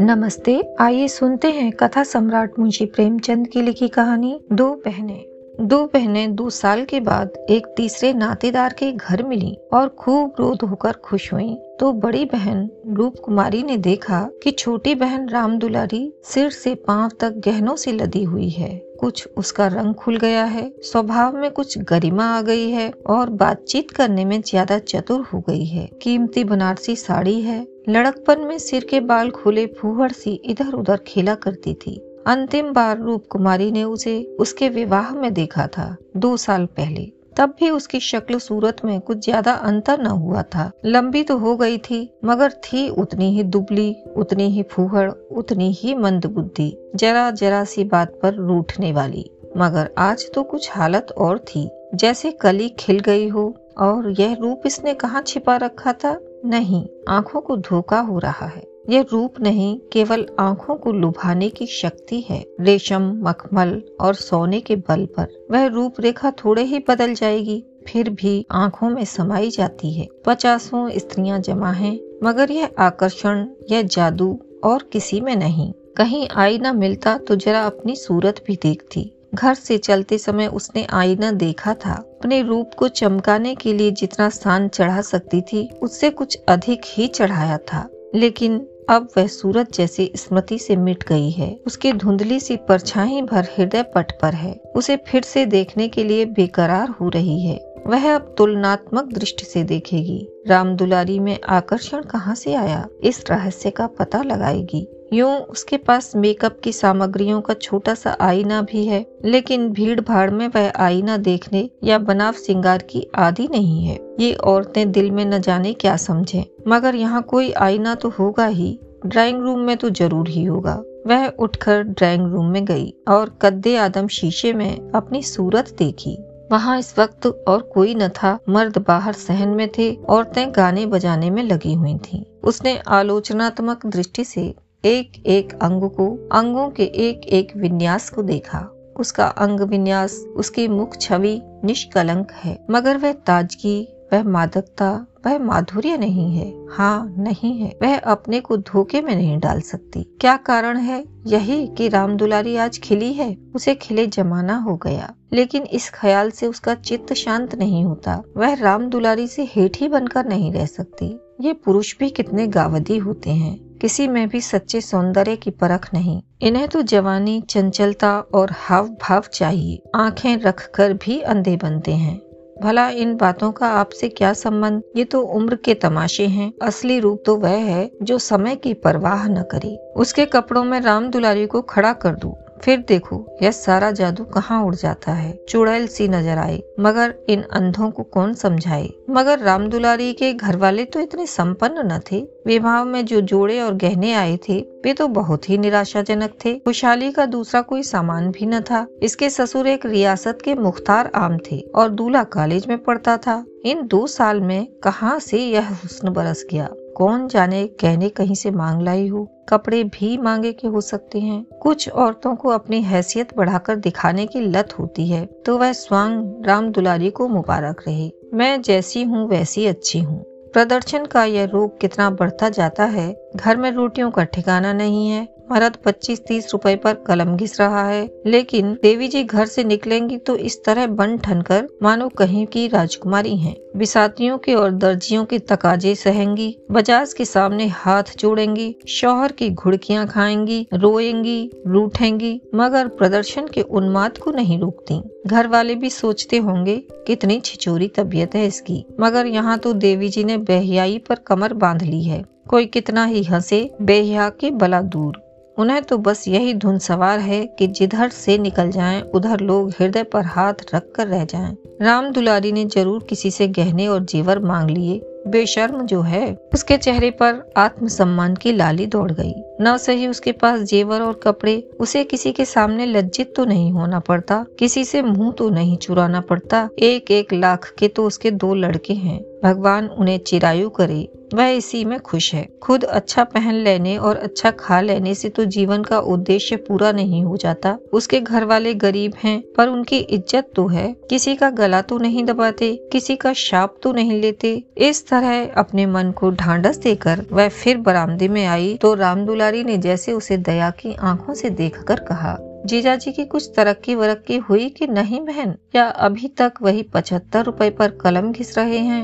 नमस्ते, आइए सुनते हैं कथा सम्राट मुंशी प्रेमचंद की लिखी कहानी, दो बहनें। दो बहनें दो साल के बाद एक तीसरे नातेदार के घर मिली और खूब रोध होकर खुश हुई। तो बड़ी बहन रूप कुमारी ने देखा कि छोटी बहन राम दुलारी सिर से पाँव तक गहनों से लदी हुई है। कुछ उसका रंग खुल गया है। स्वभाव में कुछ गरिमा आ गई है और बातचीत करने में ज़्यादा चतुर हो गई है। कीमती बनारसी साड़ी है। लड़कपन में सिर के बाल खुले फूहड़ सी इधर उधर खेला करती थी। अंतिम बार रूप कुमारी ने उसे उसके विवाह में देखा था, दो साल पहले। तब भी उसकी शक्ल सूरत में कुछ ज़्यादा अंतर न हुआ था। लंबी तो हो गई थी, मगर थी उतनी ही दुबली, उतनी ही फूहड़, उतनी ही मंद बुद्धि, जरा जरा सी बात पर रूठने वाली। मगर आज तो कुछ हालत और थी। जैसे कली खिल गई हो, और यह रूप इसने कहाँ छिपा रखा था? नहीं, आँखों को धोखा हो रहा है। यह रूप नहीं, केवल आँखों को लुभाने की शक्ति है। रेशम, मखमल और सोने के बल पर वह रूप रेखा थोड़े ही बदल जाएगी, फिर भी आँखों में समाई जाती है। पचासों स्त्रियाँ जमा हैं, मगर यह आकर्षण यह जादू और किसी में नहीं। कहीं आईना मिलता तो जरा अपनी सूरत भी देखती। घर से चलते समय उसने आईना देखा था। अपने रूप को चमकाने के लिए जितना स्थान चढ़ा सकती थी, उससे कुछ अधिक ही चढ़ाया था। लेकिन अब वह सूरत जैसे स्मृति से मिट गई है। उसकी धुंधली सी परछाई भर हृदय पट पर है। उसे फिर से देखने के लिए बेकरार हो रही है। वह अब तुलनात्मक दृष्टि से देखेगी। राम दुलारी में आकर्षण कहाँ से आया? इस रहस्य का पता लगाएगी। यूँ उसके पास मेकअप की सामग्रियों का छोटा सा आईना भी है, लेकिन भीड़ भाड़ में वह आईना देखने या बनाव सिंगार की आदि नहीं है। ये औरतें दिल में न जाने क्या समझें। मगर यहाँ कोई आईना तो होगा ही। ड्राइंग रूम में तो ज़रूर ही होगा। वह उठकर ड्राइंग रूम में गई और कद्दे आदम शीशे में अपनी सूरत देखी। वहाँ इस वक्त और कोई न था। मर्द बाहर सहन में थे, औरतें गाने बजाने में लगी हुई थीं। उसने आलोचनात्मक दृष्टि से एक एक अंग को, अंगों के एक एक विन्यास को देखा। उसका अंग विन्यास, उसकी मुख छवि निष्कलंक है, मगर वह ताजगी वह मादकता, वह माधुर्य नहीं है। हाँ नहीं है। वह अपने को धोखे में नहीं डाल सकती। क्या कारण है यही कि राम दुलारी आज खिली है? उसे खिले जमाना हो गया। लेकिन इस ख्याल से उसका चित्त शांत नहीं होता। वह राम दुलारी से हेठ बनकर नहीं रह सकती। ये पुरुष भी कितने गावदी होते हैं। किसी में भी सच्चे सौंदर्य की परख नहीं। इन्हें तो जवानी, चंचलता और हाव भाव चाहिए। आँखें रखकर भी अंधे बनते हैं। भला इन बातों का आपसे क्या संबंध? ये तो उम्र के तमाशे हैं। असली रूप तो वह है जो समय की परवाह न करे। उसके कपड़ों में राम दुलारी को खड़ा कर दूँ। फिर देखो, यह सारा जादू कहाँ उड़ जाता है। चुड़ैल सी नज़र आए मगर इन अंधों को कौन समझाए? मगर राम दुलारी के घर वाले तो इतने संपन्न न थे। विवाह में जो जोड़े और गहने आए थे, वे तो बहुत ही निराशाजनक थे। खुशहाली का दूसरा कोई सामान भी न था। इसके ससुर एक रियासत के मुख्तार आम थे और दूल्हा कॉलेज में पढ़ता था। इन दो साल में कहाँ से यह हुस्न बरस गया? कौन जाने कहने कहीं से मांग लाई हो? कपड़े भी मांगे के हो सकते हैं? कुछ औरतों को अपनी हैसियत बढ़ाकर दिखाने की लत होती है तो वह स्वांग राम दुलारी को मुबारक रहे। मैं जैसी हूँ, वैसी अच्छी हूँ। प्रदर्शन का यह रोग कितना बढ़ता जाता है? घर में रोटियों का ठिकाना नहीं है। पच्चीस तीस रुपए पर कलम घिस रहा है। लेकिन देवी जी घर से निकलेंगी तो इस तरह बन ठन कर मानो कहीं की राजकुमारी हैं। बिसातियों के और दर्जियों के तकाजे सहेंगी, बजाज के सामने हाथ जोड़ेंगी, शोहर की घुड़कियाँ खाएँगी, रोएँगी, रूठेंगी, मगर प्रदर्शन के उन्माद को नहीं रोकती। घर वाले भी सोचते होंगे, कितनी छिचोरी तबीयत है इसकी। मगर यहाँ तो देवी जी ने बेहियाई पर कमर बाँध ली है। कोई कितना ही हंसे, बेहिया के बला दूर। उन्हें तो बस यही धुन सवार है कि जिधर से निकल जाएँ, उधर लोग हृदय पर हाथ रख कर रह जाएँ। राम दुलारी ने ज़रूर किसी से गहने और जेवर मांग लिए। बेशर्म जो है, उसके चेहरे पर आत्मसम्मान की लाली दौड़ गई। न सही उसके पास जेवर और कपड़े, उसे किसी के सामने लज्जित तो नहीं होना पड़ता, किसी से मुँह तो नहीं चुराना पड़ता। एक एक लाख के तो उसके दो लड़के हैं। भगवान उन्हें चिरायु करे। वह इसी में खुश है। खुद अच्छा पहन लेने और अच्छा खा लेने से तो जीवन का उद्देश्य पूरा नहीं हो जाता। उसके घर वाले गरीब हैं, पर उनकी इज़्ज़त तो है। किसी का गला तो नहीं दबाते, किसी का शाप तो नहीं लेते। इस तरह अपने मन को ढांढस देकर वह फिर बरामदे में आई तो राम दुलारी ने जैसे उसे दया की आँखों से देखकर कहा, जीजाजी की कुछ तरक्की वरक्की हुई कि नहीं बहन? या अभी तक वही पचहत्तर रुपए पर कलम घिस रहे हैं?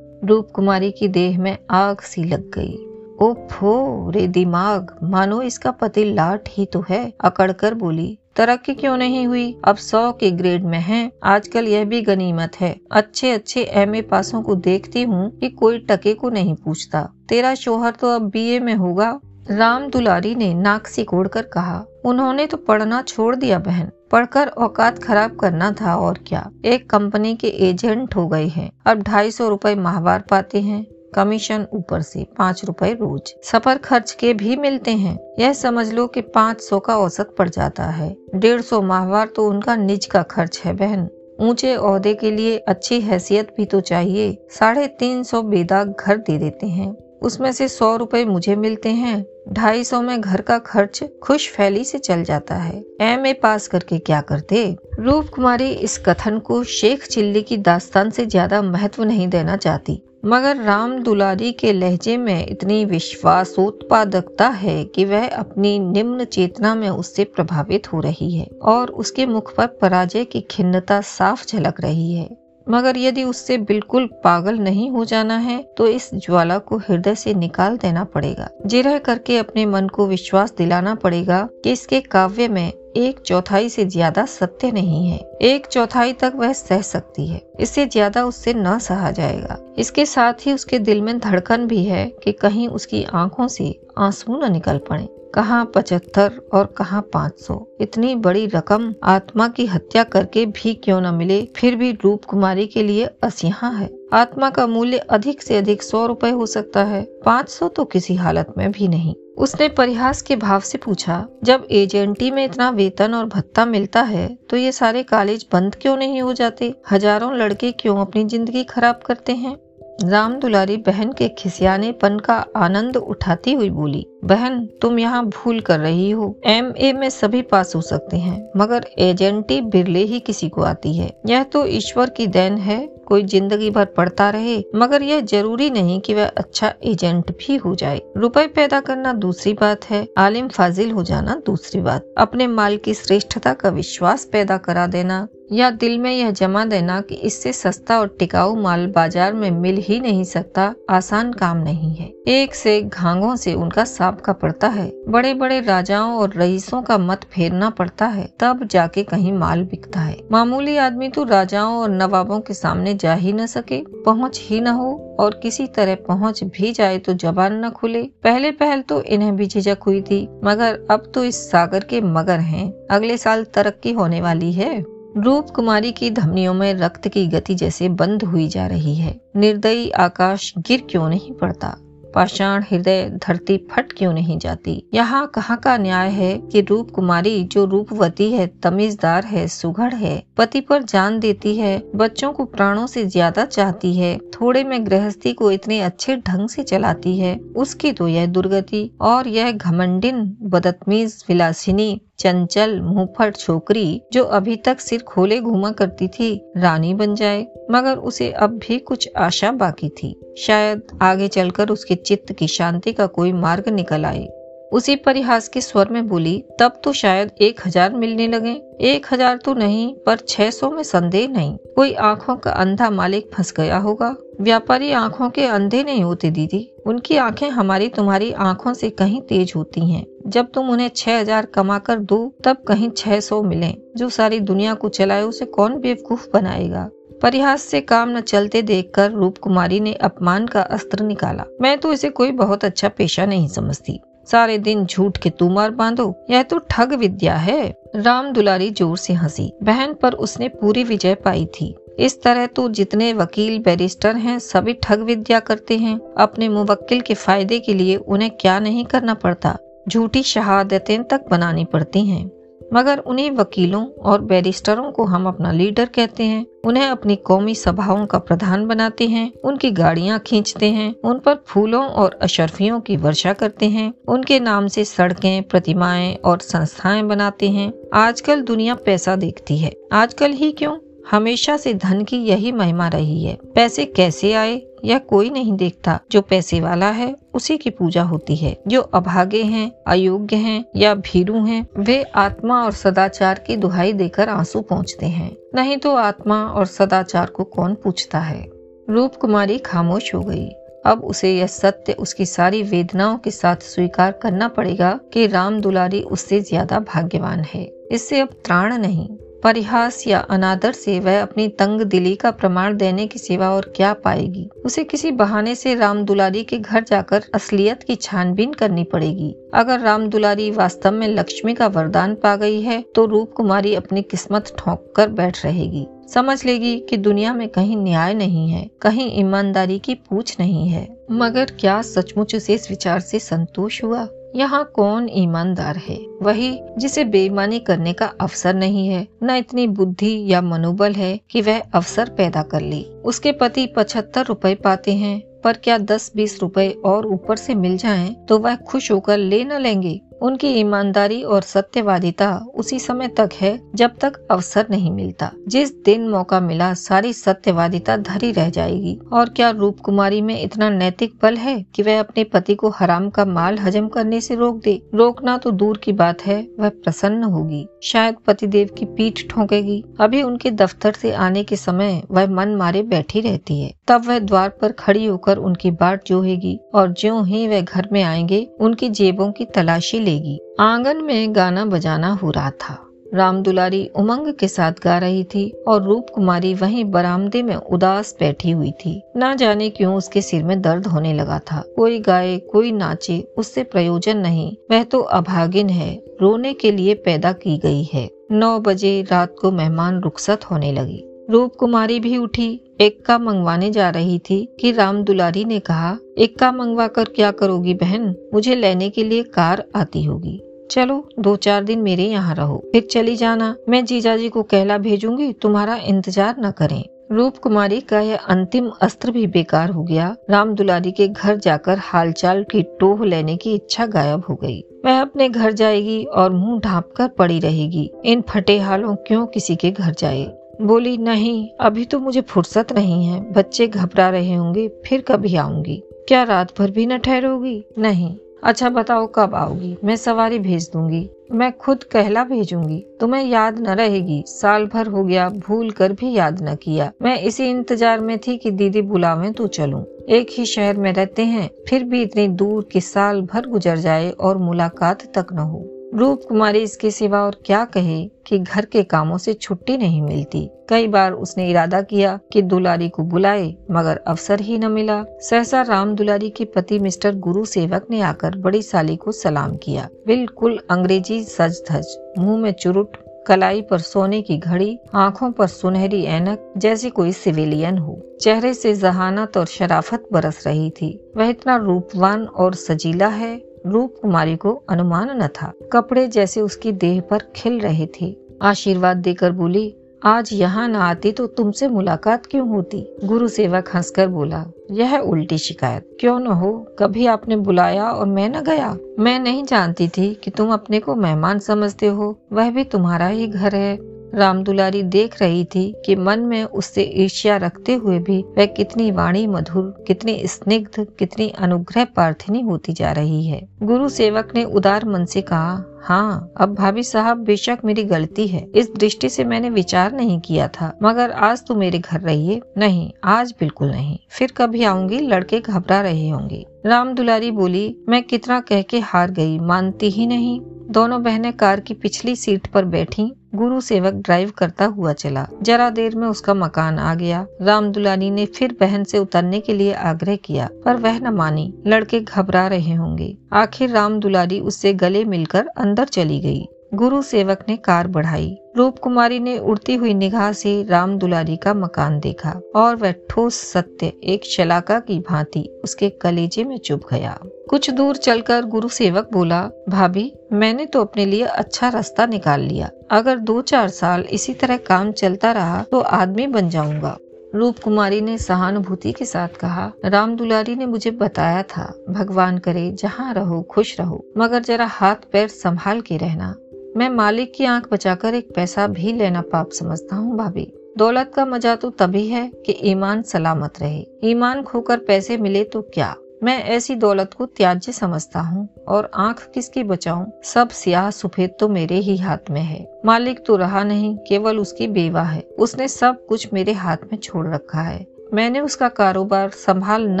रूप कुमारी की देह में आग सी लग गई। ओफो रे दिमाग, मानो इसका पति लाट ही तो है, अकड़कर बोली, तरक्की क्यों नहीं हुई? अब सौ के ग्रेड में है, आजकल यह भी गनीमत है। अच्छे अच्छे एमए पासों को देखती हूँ कि कोई टके को नहीं पूछता। तेरा शोहर तो अब बीए में होगा। राम दुलारी ने नाक सिकोड़ कर कहा, उन्होंने तो पढ़ना छोड़ दिया बहन। पढ़कर औकात खराब करना था और क्या। एक कंपनी के एजेंट हो गए हैं। अब ढाई सौ रूपए माहवार पाते हैं। कमीशन ऊपर से पाँच रुपए रोज। सफ़र खर्च के भी मिलते हैं। यह समझ लो कि पाँच सौ का औसत पड़ जाता है। डेढ़ सौ माहवार तो उनका निज का खर्च है बहन। ऊँचे ओहदे के लिए अच्छी हैसियत भी तो चाहिए। साढ़े तीन सौ बेदाग घर दे देते हैं। उसमें से सौ रुपए मुझे मिलते हैं। ढाई सौ में घर का खर्च खुश फैली से चल जाता है। एम ए पास करके क्या करते? रूप कुमारी इस कथन को शेख चिल्ली की दास्तान से ज़्यादा महत्व नहीं देना चाहती। मगर राम दुलारी के लहजे में इतनी विश्वासोत्पादकता है कि वह अपनी निम्न चेतना में उससे प्रभावित हो रही है और उसके मुख पर पराजय की खिन्नता साफ़ झलक रही है। मगर यदि उससे बिल्कुल पागल नहीं हो जाना है तो इस ज्वाला को हृदय से निकाल देना पड़ेगा। जिरह करके अपने मन को विश्वास दिलाना पड़ेगा कि इसके काव्य में एक चौथाई से ज़्यादा सत्य नहीं है। एक चौथाई तक वह सह सकती है। इससे ज़्यादा उससे न सहा जाएगा। इसके साथ ही उसके दिल में धड़कन भी है कि कहीं उसकी आँखों से आँसू न निकल पड़े। कहाँ पचहत्तर और कहाँ पाँच सौ? इतनी बड़ी रकम आत्मा की हत्या करके भी क्यों न मिले? फिर भी रूप कुमारी के लिए असिहा है। आत्मा का मूल्य अधिक से अधिक सौ रुपए हो सकता है। पाँच सौ तो किसी हालत में भी नहीं। उसने परिहास के भाव से पूछा, जब एजेंटी में इतना वेतन और भत्ता मिलता है तो ये सारे कॉलेज बंद क्यों नहीं हो जाते? हज़ारों लड़के क्यों अपनी ज़िंदगी खराब करते हैं? राम दुलारी बहन के खिसियानेपन का आनंद उठाती हुई बोली बहन, तुम यहाँ भूल कर रही हो। एम ए में सभी पास हो सकते हैं, मगर एजेंटी बिरले ही किसी को आती है। यह तो ईश्वर की देन है, कोई ज़िंदगी भर पढ़ता रहे, मगर यह ज़रूरी नहीं कि वह अच्छा एजेंट भी हो जाए। रुपए पैदा करना दूसरी बात है, आलिम फाजिल हो जाना दूसरी बात। अपने माल की श्रेष्ठता का विश्वास पैदा करा देना, या दिल में यह जमा देना कि इससे सस्ता और टिकाऊ माल बाज़ार में मिल ही नहीं सकता, आसान काम नहीं है। एक से घांगों से उनका साफ़ का पड़ता है। बड़े बड़े राजाओं और रईसों का मत फेरना पड़ता है। तब जाके कहीं माल बिकता है। मामूली आदमी तो राजाओं और नवाबों के सामने जा ही न सके, पहुँच ही न हो, और किसी तरह पहुँच भी जाए तो जबान न खुले। पहले पहल तो इन्हें भी झिझक हुई थी, मगर अब तो इस सागर के मगर हैं। अगले साल तरक्की होने वाली है। रूप कुमारी की धमनियों में रक्त की गति जैसे बंद हुई जा रही है। निर्दयी आकाश गिर क्यों नहीं पड़ता? पाषाण हृदय धरती फट क्यों नहीं जाती? यहाँ कहाँ का न्याय है कि रूप कुमारी जो रूपवती है, तमीजदार है, सुघड़ है, पति पर जान देती है, बच्चों को प्राणों से ज़्यादा चाहती है, थोड़े में गृहस्थी को इतने अच्छे ढंग से चलाती है, उसकी तो यह दुर्गति और यह घमंडिन बदतमीज, विलासिनी चंचल मुंहफट छोकरी, जो अभी तक सिर खोले घूमा करती थी, रानी बन जाए। मगर उसे अब भी कुछ आशा बाकी थी। शायद आगे चलकर उसके चित्त की शांति का कोई मार्ग निकल आए। उसी परिहास के स्वर में बोली, तब तो शायद एक हज़ार मिलने लगे। एक हज़ार तो नहीं, पर छह सौ में संदेह नहीं। कोई आँखों का अंधा मालिक फंस गया होगा। व्यापारी आँखों के अंधे नहीं होते, दीदी। उनकी आँखें हमारी तुम्हारी आँखों से कहीं तेज होती हैं। जब तुम उन्हें छह हज़ार कमा कर दो, तब कहीं छह सौ मिले। जो सारी दुनिया को चलाए, उसे कौन बेवकूफ़ बनाएगा? परिहास से काम न चलते देखकर रूप कुमारी ने अपमान का अस्त्र निकाला। मैं तो इसे कोई बहुत अच्छा पेशा नहीं समझती। सारे दिन झूठ के तुमार बांधो, यह तो ठग विद्या है। राम दुलारी ज़ोर से हँसी। बहन पर उसने पूरी विजय पाई थी। इस तरह तो जितने वकील, बैरिस्टर हैं, सभी ठग विद्या करते हैं। अपने मुवक्किल के फ़ायदे के लिए उन्हें क्या नहीं करना पड़ता? झूठी शहादतें तक बनानी पड़ती हैं। मगर उन्हीं वकीलों और बैरिस्टरों को हम अपना लीडर कहते हैं। उन्हें अपनी कौमी सभाओं का प्रधान बनाते हैं, उनकी गाड़ियाँ खींचते हैं, उन पर फूलों और अशरफियों की वर्षा करते हैं, उनके नाम से सड़कें, प्रतिमाएँ और संस्थाएँ बनाते हैं। आजकल दुनिया पैसा देखती है। आजकल ही क्यों? हमेशा से धन की यही महिमा रही है। पैसे कैसे आए यह कोई नहीं देखता। जो पैसे वाला है, उसी की पूजा होती है। जो अभागे हैं, अयोग्य हैं या भीरू हैं, वे आत्मा और सदाचार की दुहाई देकर आँसू पहुँचते हैं। नहीं तो आत्मा और सदाचार को कौन पूछता है? रूप कुमारी खामोश हो गई। अब उसे यह सत्य उसकी सारी वेदनाओं के साथ स्वीकार करना पड़ेगा कि राम दुलारी उससे ज़्यादा भाग्यवान है। इससे अब त्राण नहीं। परिहास या अनादर से वह अपनी तंग दिली का प्रमाण देने की सिवा और क्या पाएगी? उसे किसी बहाने से राम दुलारी के घर जाकर असलियत की छानबीन करनी पड़ेगी। अगर राम दुलारी वास्तव में लक्ष्मी का वरदान पा गई है तो रूप कुमारी अपनी किस्मत ठोंक कर बैठ रहेगी। समझ लेगी कि दुनिया में कहीं न्याय नहीं है, कहीं ईमानदारी की पूछ नहीं है। मगर क्या सचमुच उसे इस विचार से संतोष हुआ? यहाँ कौन ईमानदार है? वही जिसे बेईमानी करने का अवसर नहीं है, न इतनी बुद्धि या मनोबल है कि वह अवसर पैदा कर ले। उसके पति पचहत्तर रुपए पाते हैं। पर क्या दस बीस रुपए और ऊपर से मिल जाएँ तो वह खुश होकर ले न लेंगे। उनकी ईमानदारी और सत्यवादिता उसी समय तक है जब तक अवसर नहीं मिलता। जिस दिन मौका मिला, सारी सत्यवादिता धरी रह जाएगी। और क्या रूप कुमारी में इतना नैतिक बल है कि वह अपने पति को हराम का माल हजम करने से रोक दे? रोकना तो दूर की बात है, वह प्रसन्न होगी। शायद पतिदेव की पीठ ठोंकेगी। अभी उनके दफ्तर से आने के समय वह मन मारे बैठी रहती है। तब वह द्वार पर खड़ी होकर उनकी बाट जोहेगी और ज्यो ही वह घर में आएँगे, उनकी जेबों की तलाशी लेगी। आँगन में गाना बजाना हो रहा था। राम दुलारी उमंग के साथ गा रही थी और रूप कुमारी वहीं बरामदे में उदास बैठी हुई थी। ना जाने क्यों उसके सिर में दर्द होने लगा था। कोई गाए, कोई नाचे, उससे प्रयोजन नहीं। वह तो अभागिन है। रोने के लिए पैदा की गई है। नौ बजे रात को मेहमान रुखसत होने लगी। रूप कुमारी भी उठी, एक्का मंगवाने जा रही थी कि राम दुलारी ने कहा, एक्का मंगवा कर क्या करोगी बहन? मुझे लेने के लिए कार आती होगी। चलो, दो चार दिन मेरे यहाँ रहो। फिर चली जाना। मैं जीजाजी को कहला भेजूँगी, तुम्हारा इंतज़ार न करें। रूप कुमारी का यह अंतिम अस्त्र भी बेकार हो गया। राम दुलारी के घर जाकर हालचाल की टोह लेने की इच्छा गायब हो गई। वह अपने घर जाएगी और मुँह ढांप कर पड़ी रहेगी। इन फटे हालों क्यों किसी के घर जाए? बोली, नहीं, अभी तो मुझे फुर्सत नहीं है। बच्चे घबरा रहे होंगे, फिर कभी आऊँगी। क्या रात भर भी न ठहरोगी? नहीं। अच्छा बताओ कब आओगी? मैं सवारी भेज दूँगी। मैं खुद कहला भेजूँगी। तुम्हें याद न रहेगी। साल भर हो गया, भूल कर भी याद न किया। मैं इसी इंतज़ार में थी कि दीदी बुलावे तो चलूँ। एक ही शहर में रहते हैं, फिर भी इतनी दूर कि साल भर गुजर जाए और मुलाकात तक न हो। रूप कुमारी इसके सिवा और क्या कहे कि घर के कामों से छुट्टी नहीं मिलती। कई बार उसने इरादा किया कि दुलारी को बुलाए, मगर अवसर ही न मिला। सहसा राम दुलारी के पति मिस्टर गुरु सेवक ने आकर बड़ी साली को सलाम किया। बिल्कुल अंग्रेज़ी सज धज मुँह में चुरुट, कलाई पर सोने की घड़ी, आँखों पर सुनहरी ऐनक जैसी कोई सिविलियन हो। चेहरे से जहानत और शराफत बरस रही थी। वह इतना रूपवान और सजीला है रूप कुमारी को अनुमान न था। कपड़े जैसे उसकी देह पर खिल रहे थे। आशीर्वाद देकर बोली, आज यहाँ न आती तो तुमसे मुलाकात क्यों होती? गुरु सेवक हंसकर बोला, यह उल्टी शिकायत। क्यों न हो? कभी आपने बुलाया और मैं न गया? मैं नहीं जानती थी कि तुम अपने को मेहमान समझते हो। वह भी तुम्हारा ही घर है। राम दुलारी देख रही थी कि मन में उससे ईर्ष्या रखते हुए भी वह कितनी वाणी मधुर, कितनी स्निग्ध, कितनी अनुग्रह प्रार्थनी होती जा रही है। गुरु सेवक ने उदार मन से कहा हाँ अब भाभी साहब बेशक मेरी गलती है। इस दृष्टि से मैंने विचार नहीं किया था, मगर आज तो मेरे घर रहिए। नहीं, आज बिल्कुल नहीं। फिर कभी आऊँगी, लड़के घबरा रहे होंगे। राम दुलारी बोली, मैं कितना कह के हार गई, मानती ही नहीं। दोनों बहनें कार की पिछली सीट पर बैठी, गुरु सेवक ड्राइव करता हुआ चला। जरा देर में उसका मकान आ गया। राम दुलानी ने फिर बहन से उतरने के लिए आग्रह किया, पर वह न मानी। लड़के घबरा रहे होंगे। आखिर राम दुलारी उससे गले मिलकर अंदर चली गई। गुरु सेवक ने कार बढ़ाई। रूप कुमारी ने उड़ती हुई निगाह से राम दुलारी का मकान देखा और वह ठोस सत्य एक शलाका की भांति उसके कलेजे में चुभ गया। कुछ दूर चलकर गुरु सेवक बोला, भाभी, मैंने तो अपने लिए अच्छा रास्ता निकाल लिया। अगर दो चार साल इसी तरह काम चलता रहा तो आदमी बन जाऊँगा। रूप कुमारी ने सहानुभूति के साथ कहा, राम दुलारी ने मुझे बताया था, भगवान करे जहाँ रहो, खुश रहो, मगर जरा हाथ पैर संभाल के रहना। मैं मालिक की आँख बचाकर एक पैसा भी लेना पाप समझता हूँ, भाभी। दौलत का मज़ा तो तभी है कि ईमान सलामत रहे। ईमान खोकर पैसे मिले तो क्या? मैं ऐसी दौलत को त्याज्य समझता हूँ और आँख किसकी बचाऊं? सब सियाह सफ़ेद तो मेरे ही हाथ में है। मालिक तो रहा नहीं, केवल उसकी बेवा है। उसने सब कुछ मेरे हाथ में छोड़ रखा है। मैंने उसका कारोबार संभाल न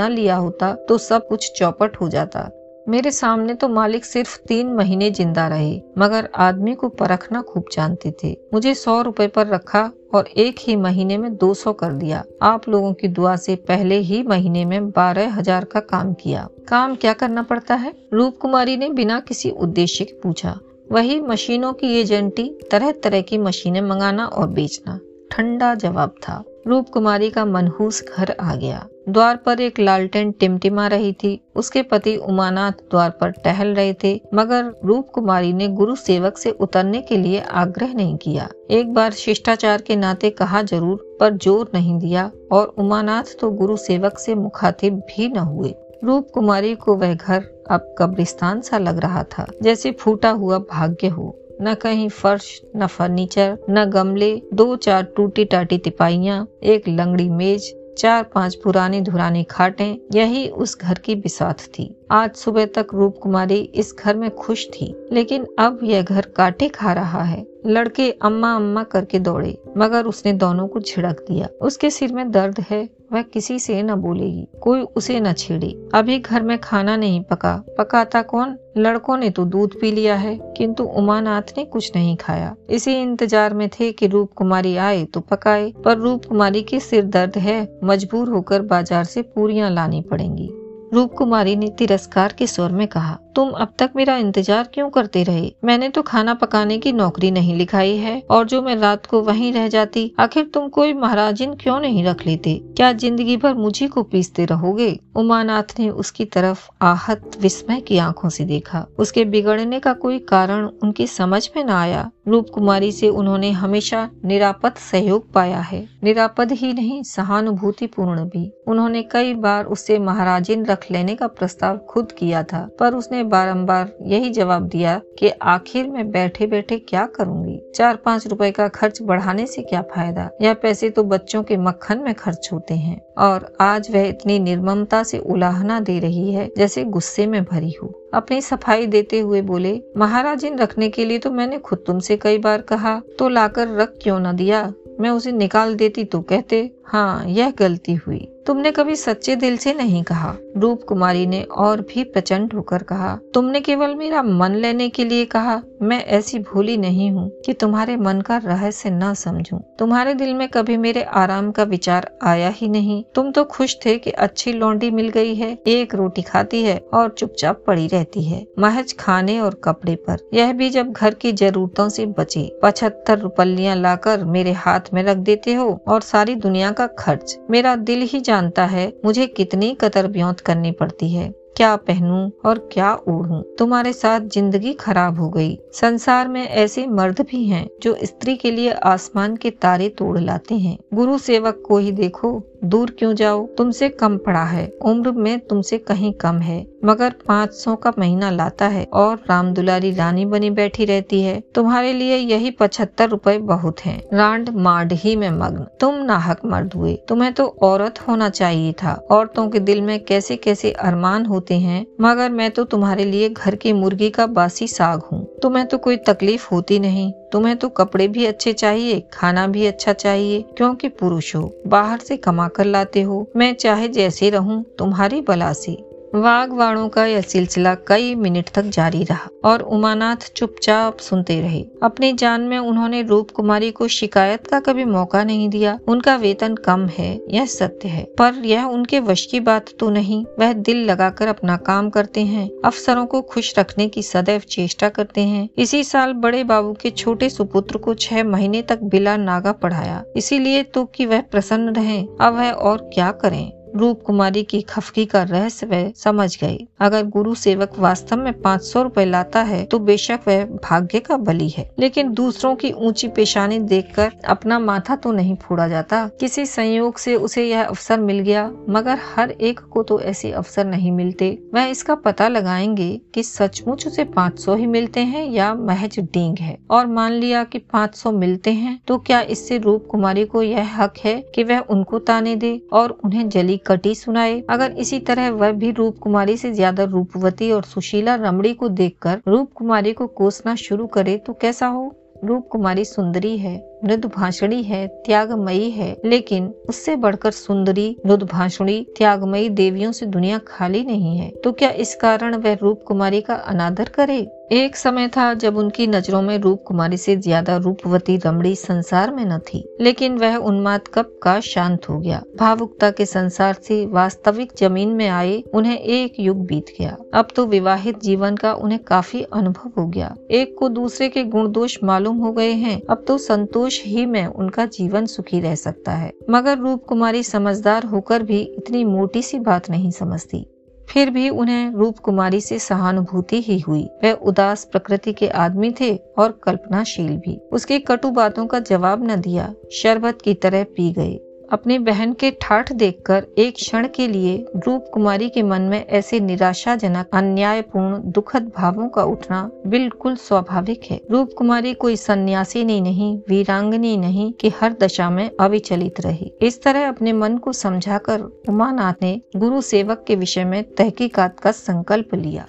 लिया होता तो सब कुछ चौपट हो जाता। मेरे सामने तो मालिक सिर्फ़ तीन महीने ज़िंदा रहे, मगर आदमी को परखना खूब जानते थे। मुझे सौ रुपए पर रखा और एक ही महीने में दो सौ कर दिया। आप लोगों की दुआ से पहले ही महीने में बारह हज़ार का काम किया। काम क्या करना पड़ता है? रूप कुमारी ने बिना किसी उद्देश्य के पूछा। वही मशीनों की एजेंटी तरह तरह की मशीनें मंगाना और बेचना। ठंडा जवाब था। रूप कुमारी का मनहूस घर आ गया। द्वार पर एक लालटेन टिमटिमा रही थी। उसके पति उमानाथ द्वार पर टहल रहे थे, मगर रूप कुमारी ने गुरु सेवक से उतरने के लिए आग्रह नहीं किया। एक बार शिष्टाचार के नाते कहा ज़रूर, पर ज़ोर नहीं दिया, और उमानाथ तो गुरु सेवक से मुखातिब भी न हुए। रूप कुमारी को वह घर अब कब्रिस्तान सा लग रहा था, जैसे फूटा हुआ भाग्य हो। न कहीं फर्श, न फर्नीचर, न गमले, दो चार टूटी टाटी तिपाइया, एक लंगड़ी मेज, चार पाँच पुराने धुराने खाटे, यही उस घर की बिसात थी। आज सुबह तक रूप कुमारी इस घर में खुश थी, लेकिन अब यह घर काटे खा रहा है। लड़के अम्मा अम्मा करके दौड़े, मगर उसने दोनों को झिड़क दिया। उसके सिर में दर्द है, वह किसी से न बोलेगी, कोई उसे न छेड़े। अभी घर में खाना नहीं पका, पकाता कौन? लड़कों ने तो दूध पी लिया है, किंतु उमानाथ ने कुछ नहीं खाया। इसी इंतज़ार में थे कि रूप कुमारी आए तो पकाए, पर रूप कुमारी के सिर दर्द है, मजबूर होकर बाज़ार से पूरियाँ लानी पड़ेंगी। रूप कुमारी ने तिरस्कार के स्वर में कहा तुम अब तक मेरा इंतज़ार क्यों करते रहे? मैंने तो खाना पकाने की नौकरी नहीं लिखाई है, और जो मैं रात को वहीं रह जाती, आखिर तुम कोई महाराजिन क्यों नहीं रख लेते? क्या ज़िंदगी भर मुझे को पीसते रहोगे? उमानाथ ने उसकी तरफ़ आहत विस्मय की आँखों से देखा। उसके बिगड़ने का कोई कारण उनकी समझ में न आया। रूप कुमारी से उन्होंने हमेशा निरापद सहयोग पाया है। निरापद ही नहीं सहानुभूति पूर्ण भी। उन्होंने कई बार उससे महाराजिन रख लेने का प्रस्ताव खुद किया था, पर उसने बारंबार यही जवाब दिया कि आखिर मैं बैठे बैठे क्या करूँगी? चार पाँच रुपए का खर्च बढ़ाने से क्या फ़ायदा? यह पैसे तो बच्चों के मक्खन में खर्च होते हैं। और आज वह इतनी निर्ममता से उलाहना दे रही है जैसे गुस्से में भरी हो। अपनी सफ़ाई देते हुए बोले, महाराज, इन रखने के लिए तो मैंने खुद तुमसे कई बार कहा तो लाकर रख क्यों न दिया? मैं उसे निकाल देती तो कहते। हाँ यह गलती हुई। तुमने कभी सच्चे दिल से नहीं कहा। रूप कुमारी ने और भी प्रचंड होकर कहा, तुमने केवल मेरा मन लेने के लिए कहा। मैं ऐसी भूली नहीं हूँ कि तुम्हारे मन का रहस्य न समझूं। तुम्हारे दिल में कभी मेरे आराम का विचार आया ही नहीं। तुम तो खुश थे कि अच्छी लौंडी मिल गई है, एक रोटी खाती है और चुपचाप पड़ी रहती है। महज खाने और कपड़े पर। यह भी जब घर की जरूरतों से बचे। पचहत्तर रुपलियाँ लाकर मेरे हाथ में रख देते हो और सारी दुनिया का खर्च। मेरा दिल ही जानता है, मुझे कितनी कतर ब्योत करनी पड़ती है। क्या पहनूं और क्या ओढ़ूं? तुम्हारे साथ ज़िंदगी खराब हो गई। संसार में ऐसे मर्द भी हैं, जो स्त्री के लिए आसमान के तारे तोड़ लाते हैं। गुरु सेवक को ही देखो। दूर क्यों जाओ? तुमसे कम पड़ा है। उम्र में तुमसे कहीं कम है। मगर पाँच सौ का महीना लाता है और राम दुलारी रानी बनी बैठी रहती है। तुम्हारे लिए यही पचहत्तर रुपए बहुत हैं। रांड मांड ही में मग्न। तुम नाहक मर्द हुए। तुम्हें तो औरत होना चाहिए था। औरतों के दिल में कैसे कैसे अरमान होते हैं। मगर मैं तो तुम्हारे लिए घर की मुर्गी का बासी साग हूँ। तुम्हें तो कोई तकलीफ़ होती नहीं। तुम्हें तो कपड़े भी अच्छे चाहिए, खाना भी अच्छा चाहिए, क्योंकि पुरुष हो, बाहर से कमा कर लाते हो। मैं चाहे जैसे रहूँ, तुम्हारी बला से। वागवाणों का यह सिलसिला कई मिनट तक जारी रहा और उमानाथ चुपचाप सुनते रहे। अपनी जान में उन्होंने रूप कुमारी को शिकायत का कभी मौका नहीं दिया। उनका वेतन कम है, यह सत्य है। पर यह उनके वश की बात तो नहीं, वह दिल लगाकर अपना काम करते हैं, अफसरों को खुश रखने की सदैव चेष्टा करते हैं। इसी साल बड़े बाबू के छोटे सुपुत्र को छह महीने तक बिला नागा पढ़ाया। इसीलिए तो कि वह प्रसन्न रहे। अब वह और क्या करें? रूप कुमारी की खफकी का रहस्य वह समझ गई। अगर गुरु सेवक वास्तव में पाँच सौ रूपए लाता है तो बेशक वह भाग्य का बली है। लेकिन दूसरों की ऊँची पेशानी देखकर अपना माथा तो नहीं फोड़ा जाता। किसी संयोग से उसे यह अवसर मिल गया, मगर हर एक को तो ऐसे अवसर नहीं मिलते। वह इसका पता लगाएँगे कि सचमुच उसे पाँच सौ ही मिलते हैं या महज डींग है। और मान लिया कि पाँच सौ मिलते हैं तो क्या इससे रूप कुमारी को यह हक है कि वह उनको ताने दे और उन्हें जली कटी सुनाए अगर इसी तरह वह भी रूप कुमारी से ज़्यादा रूपवती और सुशीला रमड़ी को देखकर रूप कुमारी को कोसना शुरू करे तो कैसा हो? रूप कुमारी सुंदरी है मृदु भाषणी है, त्यागमयी है, लेकिन उससे बढ़कर सुंदरी मृदु भाषणी त्यागमयी देवियों से दुनिया खाली नहीं है। तो क्या इस कारण वह रूप कुमारी का अनादर करे? एक समय था जब उनकी नज़रों में रूप कुमारी से ज़्यादा रूपवती रमड़ी संसार में न थी, लेकिन वह उन्माद कब का शांत हो गया। भावुकता के संसार से वास्तविक ज़मीन में आए उन्हें एक युग बीत गया। अब तो विवाहित जीवन का उन्हें काफ़ी अनुभव हो गया। एक को दूसरे के गुण दोष मालूम हो गए हैं, अब तो संतोष ही में उनका जीवन सुखी रह सकता है। मगर रूप कुमारी समझदार होकर भी इतनी मोटी सी बात नहीं समझती। फिर भी उन्हें रूप कुमारी से सहानुभूति ही हुई। वह उदास प्रकृति के आदमी थे और कल्पनाशील भी। उसकी कटु बातों का जवाब न दिया, शरबत की तरह पी गए। अपनी बहन के ठाठ देखकर एक क्षण के लिए रूप कुमारी के मन में ऐसे निराशाजनक, अन्यायपूर्ण, दुखद भावों का उठना बिल्कुल स्वाभाविक है। रूप कुमारी कोई सन्यासी नहीं नहीं, वीरांगनी नहीं कि हर दशा में अविचलित रही। इस तरह अपने मन को समझाकर उमानाथ ने गुरु सेवक के विषय में तहकीकात का संकल्प लिया।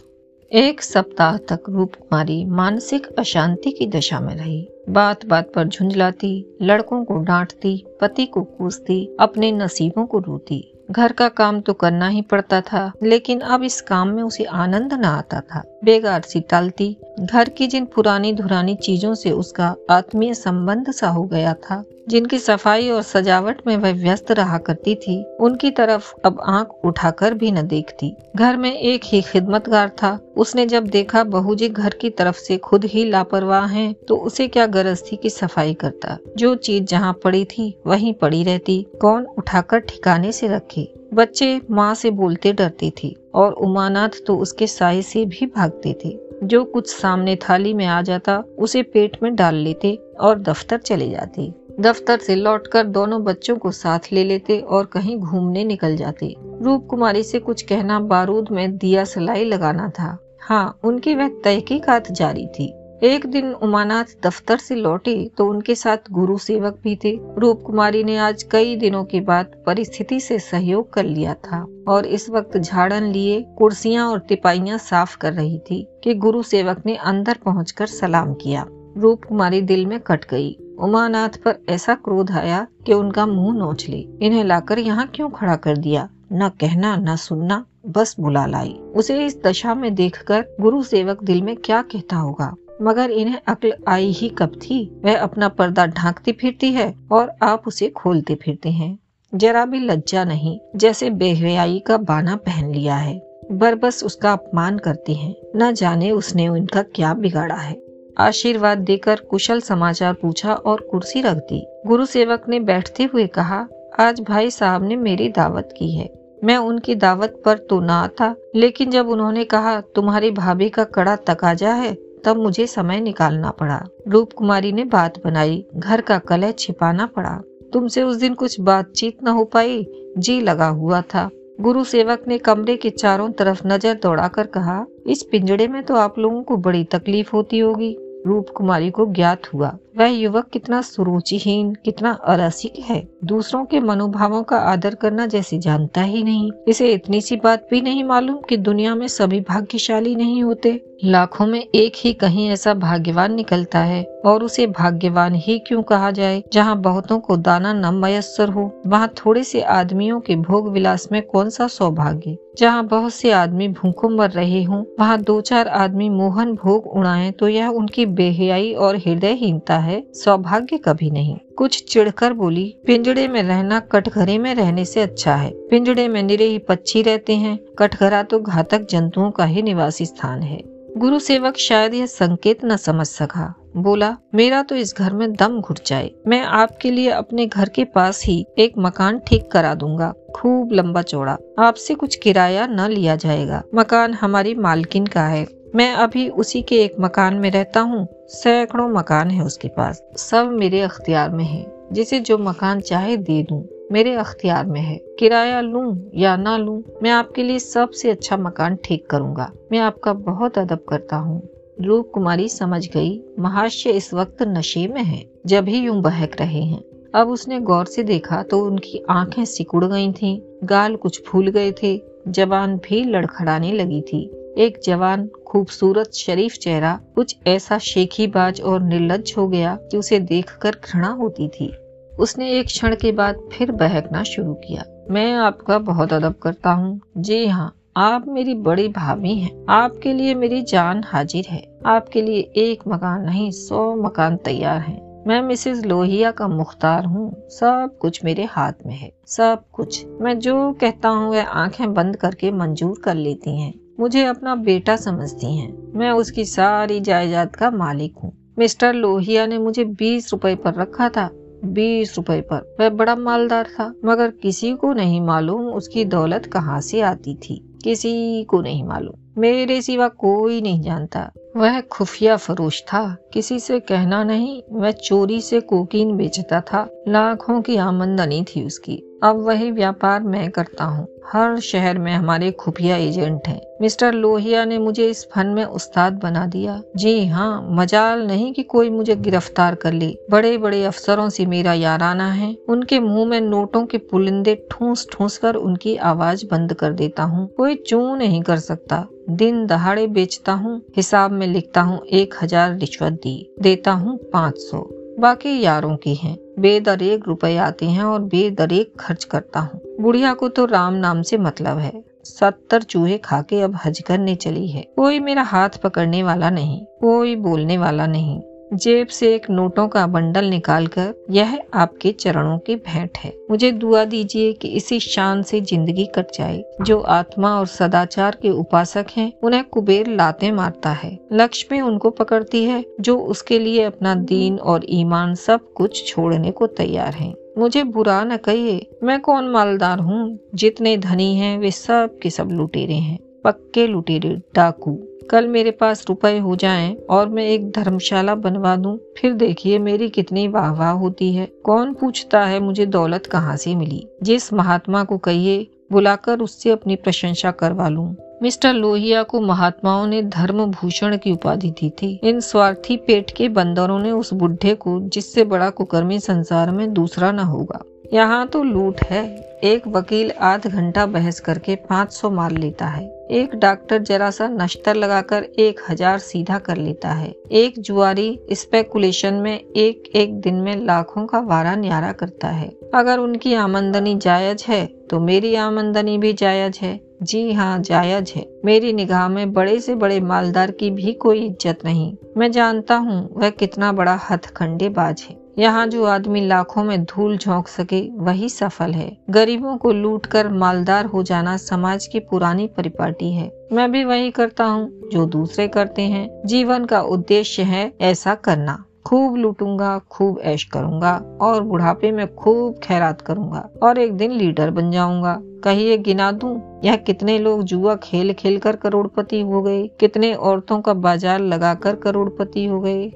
एक सप्ताह तक रूप कुमारी मानसिक अशांति की दशा में रही। बात बात पर झुंझलाती, लड़कों को डांटती, पति को कूसती, अपने नसीबों को रोती। घर का काम तो करना ही पड़ता था, लेकिन अब इस काम में उसे आनंद न आता था। बेगार सी टालती, घर की जिन पुरानी धुरानी चीज़ों से उसका आत्मीय संबंध सा हो गया था। जिनकी सफ़ाई और सजावट में वह व्यस्त रहा करती थी उनकी तरफ़ अब आँख उठाकर भी न देखती। घर में एक ही खिदमतगार था। उसने जब देखा बहू जी घर की तरफ़ से खुद ही लापरवाह हैं, तो उसे क्या गरज थी कि सफ़ाई करता? जो चीज़ जहाँ पड़ी थी वहीं पड़ी रहती। कौन उठाकर ठिकाने से रखे? बच्चे माँ से बोलते डरती थी और उमानाथ तो उसके साय से भी भागते थे। जो कुछ सामने थाली में आ जाता उसे पेट में डाल लेते और दफ्तर चले जाते। दफ्तर से लौटकर दोनों बच्चों को साथ ले लेते और कहीं घूमने निकल जाते। रूप कुमारी से कुछ कहना बारूद में दिया सलाई लगाना था। हाँ उनकी वह तहकीकात जारी थी। एक दिन उमानाथ दफ्तर से लौटे तो उनके साथ गुरु सेवक भी थे। रूप कुमारी ने आज कई दिनों के बाद परिस्थिति से सहयोग कर लिया था और इस वक्त झाड़न लिए, कुर्सियाँ और तिपाइयाँ साफ़ कर रही थी कि गुरु सेवक ने अंदर पहुंचकर सलाम किया। रूप कुमारी दिल में कट गई। उमानाथ पर ऐसा क्रोध आया कि उनका मुँह नोच ले। इन्हें लाकर यहाँ क्यों खड़ा कर दिया? न कहना, न सुनना, बस बुला लाई। उसे इस दशा में देखकर गुरु सेवक दिल में क्या कहता होगा? मगर इन्हें अक्ल आई ही कब थी? वह अपना पर्दा ढांकती फिरती है और आप उसे खोलते फिरते हैं। जरा भी लज्जा नहीं, जैसे बेहयाई का बाना पहन लिया है। बरबस उसका अपमान करती हैं। न जाने उसने उनका क्या बिगाड़ा है। आशीर्वाद देकर कुशल समाचार पूछा और कुर्सी रख दी। गुरु सेवक ने बैठते हुए कहा, आज भाई साहब ने मेरी दावत की है। मैं उनकी दावत पर तो ना था, लेकिन जब उन्होंने कहा, तुम्हारी भाभी का कड़ा तकाजा है तब मुझे समय निकालना पड़ा। रूप कुमारी ने बात बनाई, घर का कलह छिपाना पड़ा। तुमसे उस दिन कुछ बातचीत न हो पाई, जी लगा हुआ था। गुरु सेवक ने कमरे के चारों तरफ़ नज़र दौड़ाकर कहा, इस पिंजड़े में तो आप लोगों को बड़ी तकलीफ़ होती होगी। रूप कुमारी को ज्ञात हुआ। वह युवक कितना सुरुचिहीन, कितना अरसिक है। दूसरों के मनोभावों का आदर करना जैसे जानता ही नहीं। इसे इतनी सी बात भी नहीं मालूम कि दुनिया में सभी भाग्यशाली नहीं होते। लाखों में एक ही कहीं ऐसा भाग्यवान निकलता है, और उसे भाग्यवान ही क्यों कहा जाए? जहाँ बहुतों को दाना न मयसर हो, वहाँ थोड़े से आदमियों के भोग विलास में कौन सा सौभाग्य? जहाँ बहुत से आदमी भूखों मर रहे हों, वहाँ दो चार आदमी मोहन भोग उड़ाएँ तो यह उनकी बेहयाई और हृदयहीनता है, सौभाग्य कभी नहीं। कुछ चिढ़कर बोली, पिंजड़े में रहना कटघरे में रहने से अच्छा है। पिंजड़े में निरे ही पक्षी रहते हैं। कटघरा तो घातक जंतुओं का ही निवासी स्थान है। गुरु सेवक शायद यह संकेत न समझ सका। बोला, मेरा तो इस घर में दम घुट जाए। मैं आपके लिए अपने घर के पास ही एक मकान ठीक करा दूँगा। खूब लंबा चौड़ा। आपसे कुछ किराया न लिया जाएगा। मकान हमारी मालकिन का है। मैं अभी उसी के एक मकान में रहता हूँ। सैकड़ों मकान है उसके पास। सब मेरे अख्तियार में है। जिसे जो मकान चाहे दे दूँ मेरे अख्तियार में है। किराया लूँ या ना लूँ मैं आपके लिए सबसे अच्छा मकान ठीक करूँगा। मैं आपका बहुत अदब करता हूँ। रूप कुमारी समझ गई महाशय इस वक्त नशे में है। जब ही यूँ बहक रहे हैं। अब उसने गौर से देखा तो उनकी आँखें सिकुड़ गई थीं, गाल कुछ फूल गए थे। जबान भी लड़खड़ाने लगी थी। एक जवान खूबसूरत शरीफ चेहरा, कुछ ऐसा शेखीबाज और निर्लज हो गया कि उसे देखकर घृणा होती थी। उसने एक क्षण के बाद फिर बहकना शुरू किया। मैं आपका बहुत अदब करता हूँ। जी हाँ आप मेरी बड़ी भाभी हैं। आपके लिए मेरी जान हाजिर है। आपके लिए एक मकान नहीं, सौ मकान तैयार हैं। मैं मिसेस लोहिया का मुख्तार हूँ। सब कुछ मेरे हाथ में है। सब कुछ। मैं जो कहता हूँ, वह आँखें बंद करके मंजूर कर लेती हैं। मुझे अपना बेटा समझती हैं। मैं उसकी सारी जायदाद का मालिक हूँ। मिस्टर लोहिया ने मुझे बीस रुपए पर रखा था। बीस रुपए पर। वह बड़ा मालदार था, मगर किसी को नहीं मालूम उसकी दौलत कहाँ से आती थी। किसी को नहीं मालूम। मेरे सिवा कोई नहीं जानता। वह खुफिया फरोश था। किसी से कहना नहीं वह चोरी से कोकीन बेचता था। लाखों की आमदनी थी उसकी। अब वही व्यापार मैं करता हूँ। हर शहर में हमारे खुफिया एजेंट हैं। मिस्टर लोहिया ने मुझे इस फन में उस्ताद बना दिया। जी हाँ मजाल नहीं कि कोई मुझे गिरफ़्तार कर ले। बड़े बड़े अफसरों से मेरा याराना है। उनके मुँह में नोटों के पुलिंदे ठूस ठूस कर उनकी आवाज़ बंद कर देता हूँ। कोई चू नहीं कर सकता। दिन दहाड़े बेचता हूँ। हिसाब में लिखता हूँ एक हज़ार रिश्वत दी। देता हूँ पाँच सौ। बाकी यारों की हैं। बेदरेक रुपए आते हैं और बेदरेक खर्च करता हूँ। बुढ़िया को तो राम नाम से मतलब है। सत्तर चूहे खाके अब हज करने चली है। कोई मेरा हाथ पकड़ने वाला नहीं, कोई बोलने वाला नहीं। जेब से एक नोटों का बंडल निकालकर यह आपके चरणों की भेंट है। मुझे दुआ दीजिए कि इसी शान से ज़िंदगी कट जाए। जो आत्मा और सदाचार के उपासक हैं, उन्हें कुबेर लाते मारता है। लक्ष्मी उनको पकड़ती है, जो उसके लिए अपना दीन और ईमान सब कुछ छोड़ने को तैयार हैं। मुझे बुरा न कहिए, मैं कौन मालदार हूँ? जितने धनी हैं, वे सब के सब लुटेरे हैं। पक्के लुटेरे डाकू। कल मेरे पास रुपए हो जाएँ और मैं एक धर्मशाला बनवा दूँ, फिर देखिए मेरी कितनी वाह वाह होती है। कौन पूछता है मुझे दौलत कहाँ से मिली? जिस महात्मा को कहिए बुलाकर उससे अपनी प्रशंसा करवा लूँ। मिस्टर लोहिया को महात्माओं ने धर्म भूषण की उपाधि दी थी। इन स्वार्थी पेट के बंदरों ने उस बुढ़े को जिससे बड़ा कुकर्मी संसार में दूसरा न होगा। यहाँ तो लूट है। एक वकील आध घंटा बहस करके पाँच सौ मार लेता है। एक डॉक्टर जरा सा नश्तर लगाकर एक हज़ार सीधा कर लेता है। एक जुआरी स्पेकुलेशन में एक एक दिन में लाखों का वारा न्यारा करता है। अगर उनकी आमदनी जायज़ है तो मेरी आमदनी भी जायज़ है। जी हाँ जायज़ है। मेरी निगाह में बड़े से बड़े मालदार की भी कोई इज़्ज़त नहीं। मैं जानता हूँ वह कितना बड़ा हथखंडे बाज है। यहाँ जो आदमी लाखों में धूल झोंक सके, वही सफल है। गरीबों को लूट कर मालदार हो जाना समाज की पुरानी परिपाटी है। मैं भी वही करता हूँ, जो दूसरे करते हैं। जीवन का उद्देश्य है ऐसा करना। खूब लूटूँगा, खूब ऐश करूँगा, और बुढ़ापे में खूब खैरात करूँगा, और एक दिन लीडर बन जाऊँगा। कहिए, गिना दूँ, यह कितने लोग जुआ खेल खेल कर करोड़पति हो गए? कितने औरतों का बाज़ार लगाकर करोड़पति हो गए?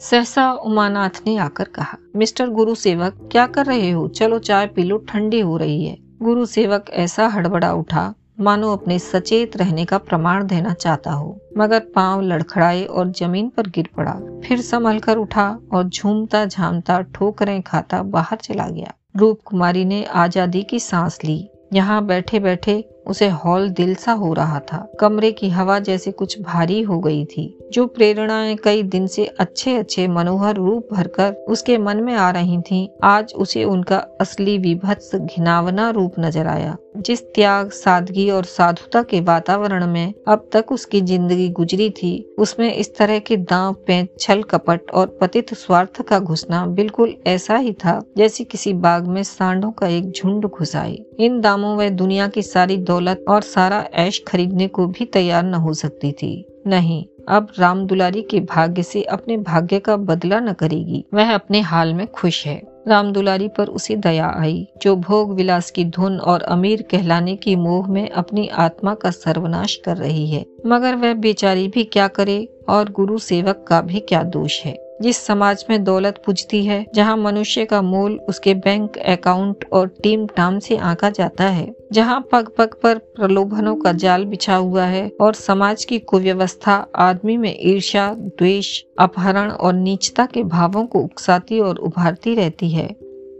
सहसा उमानाथ ने आकर कहा, मिस्टर गुरु सेवक, क्या कर रहे हो? चलो चाय पी लो, ठंडी हो रही है। गुरु सेवक ऐसा हड़बड़ा उठा, मानो अपने सचेत रहने का प्रमाण देना चाहता हो, मगर पाँव लड़खड़ाए और ज़मीन पर गिर पड़ा। फिर संभल कर उठा और झूमता झामता ठोकरें खाता बाहर चला गया। रूप कुमारी ने आज़ादी की सांस ली। यहाँ बैठे बैठे उसे हॉल दिल सा हो रहा था। कमरे की हवा जैसे कुछ भारी हो गई थी जो प्रेरणाएँ कई दिन से अच्छे अच्छे मनोहर रूप भरकर उसके मन में आ रही थीं, आज उसे उनका असली विभत्स घिनावना रूप नज़र आया। जिस त्याग सादगी और साधुता के वातावरण में अब तक उसकी ज़िंदगी गुजरी थी उसमें इस तरह के दांव पेंच छल कपट और पतित स्वार्थ का घुसना बिल्कुल ऐसा ही था जैसे किसी बाग में सांडों का एक झुंड घुस आए। इन दामों वह दुनिया की सारी दौलत और सारा ऐश खरीदने को भी तैयार न हो सकती थी। नहीं, अब राम दुलारी के भाग्य से अपने भाग्य का बदला न करेगी। वह अपने हाल में खुश है। राम दुलारी पर उसे दया आई, जो भोग विलास की धुन और अमीर कहलाने की मोह में अपनी आत्मा का सर्वनाश कर रही है। मगर वह बेचारी भी क्या करे और गुरु सेवक का भी क्या दोष है। जिस समाज में दौलत पूजती है जहाँ मनुष्य का मूल उसके बैंक अकाउंट और टीम टाम से आंका जाता है जहाँ पग पग पर प्रलोभनों का जाल बिछा हुआ है और समाज की कुव्यवस्था आदमी में ईर्ष्या द्वेष अपहरण और नीचता के भावों को उकसाती और उभारती रहती है।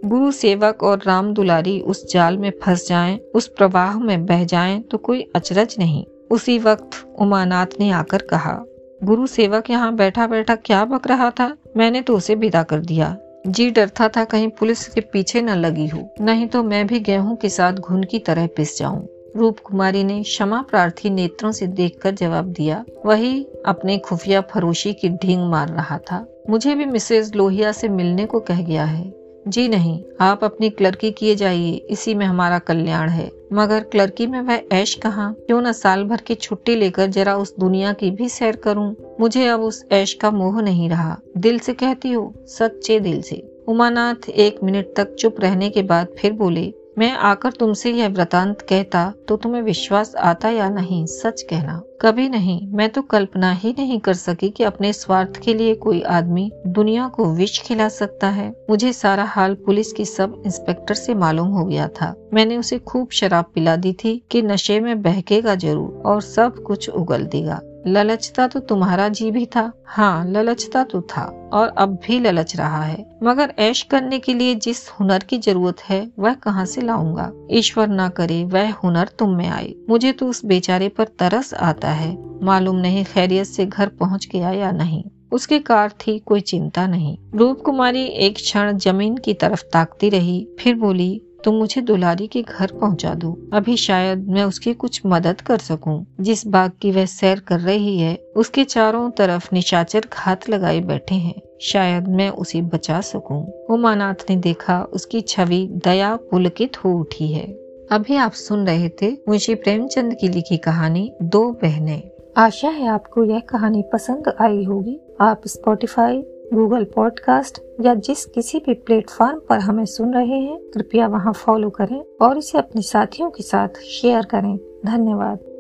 गुरु सेवक और राम दुलारी उस जाल में फंस जाएँ, उस प्रवाह में बह जाएँ, तो कोई अचरज नहीं। उसी वक्त उमानाथ ने आकर कहा गुरु सेवक यहाँ बैठा बैठा क्या बक रहा था? मैंने तो उसे विदा कर दिया। जी डरता था कहीं पुलिस के पीछे न लगी हो। नहीं तो मैं भी गेहूँ के साथ घुन की तरह पिस जाऊँ। रूप कुमारी ने क्षमा प्रार्थी नेत्रों से देखकर जवाब दिया, वही अपने खुफिया फरोशी की ढींग मार रहा था। मुझे भी मिसेज लोहिया से मिलने को कह गया है। जी नहीं, आप अपनी क्लर्की किए जाइए, इसी में हमारा कल्याण है। मगर क्लर्की में वह ऐश कहा? क्यों न साल भर की छुट्टी लेकर जरा उस दुनिया की भी सैर करूँ? मुझे अब उस ऐश का मोह नहीं रहा। दिल से कहती हो, सच्चे दिल से। उमानाथ एक मिनट तक चुप रहने के बाद फिर बोले मैं आकर तुमसे यह वृतांत कहता तो तुम्हें विश्वास आता या नहीं, सच कहना। कभी नहीं, मैं तो कल्पना ही नहीं कर सकी कि अपने स्वार्थ के लिए कोई आदमी दुनिया को विष खिला सकता है। मुझे सारा हाल पुलिस की सब इंस्पेक्टर से मालूम हो गया था। मैंने उसे खूब शराब पिला दी थी कि नशे में बहकेगा ज़रूर और सब कुछ उगल देगा। ललचता तो तुम्हारा जी भी था। हाँ ललचता तो था, और अब भी ललच रहा है। मगर ऐश करने के लिए जिस हुनर की ज़रूरत है, वह कहाँ से लाऊँगा? ईश्वर ना करे, वह हुनर तुम में आए। मुझे तो उस बेचारे पर तरस आता है। मालूम नहीं खैरियत से घर पहुँच गया या नहीं। उसकी कार थी, कोई चिंता नहीं। रूप कुमारी एक क्षण ज़मीन की तरफ़ ताकती रही, फिर बोली तुम मुझे दुलारी के घर पहुँचा दो। अभी शायद मैं उसकी कुछ मदद कर सकूँ। जिस बाग की वह सैर कर रही है, उसके चारों तरफ़ निशाचर घात लगाए बैठे हैं। शायद मैं उसे बचा सकूँ। उमानाथ ने देखा उसकी छवि दया पुलकित हो उठी है। अभी आप सुन रहे थे मुंशी प्रेमचंद की लिखी कहानी, दो बहनें। आशा है आपको यह कहानी पसंद आई होगी। आप स्पॉटिफाई गूगल पॉडकास्ट या जिस किसी भी प्लेटफॉर्म पर हमें सुन रहे हैं, कृपया वहाँ फॉलो करें और इसे अपने साथियों के साथ शेयर करें। धन्यवाद।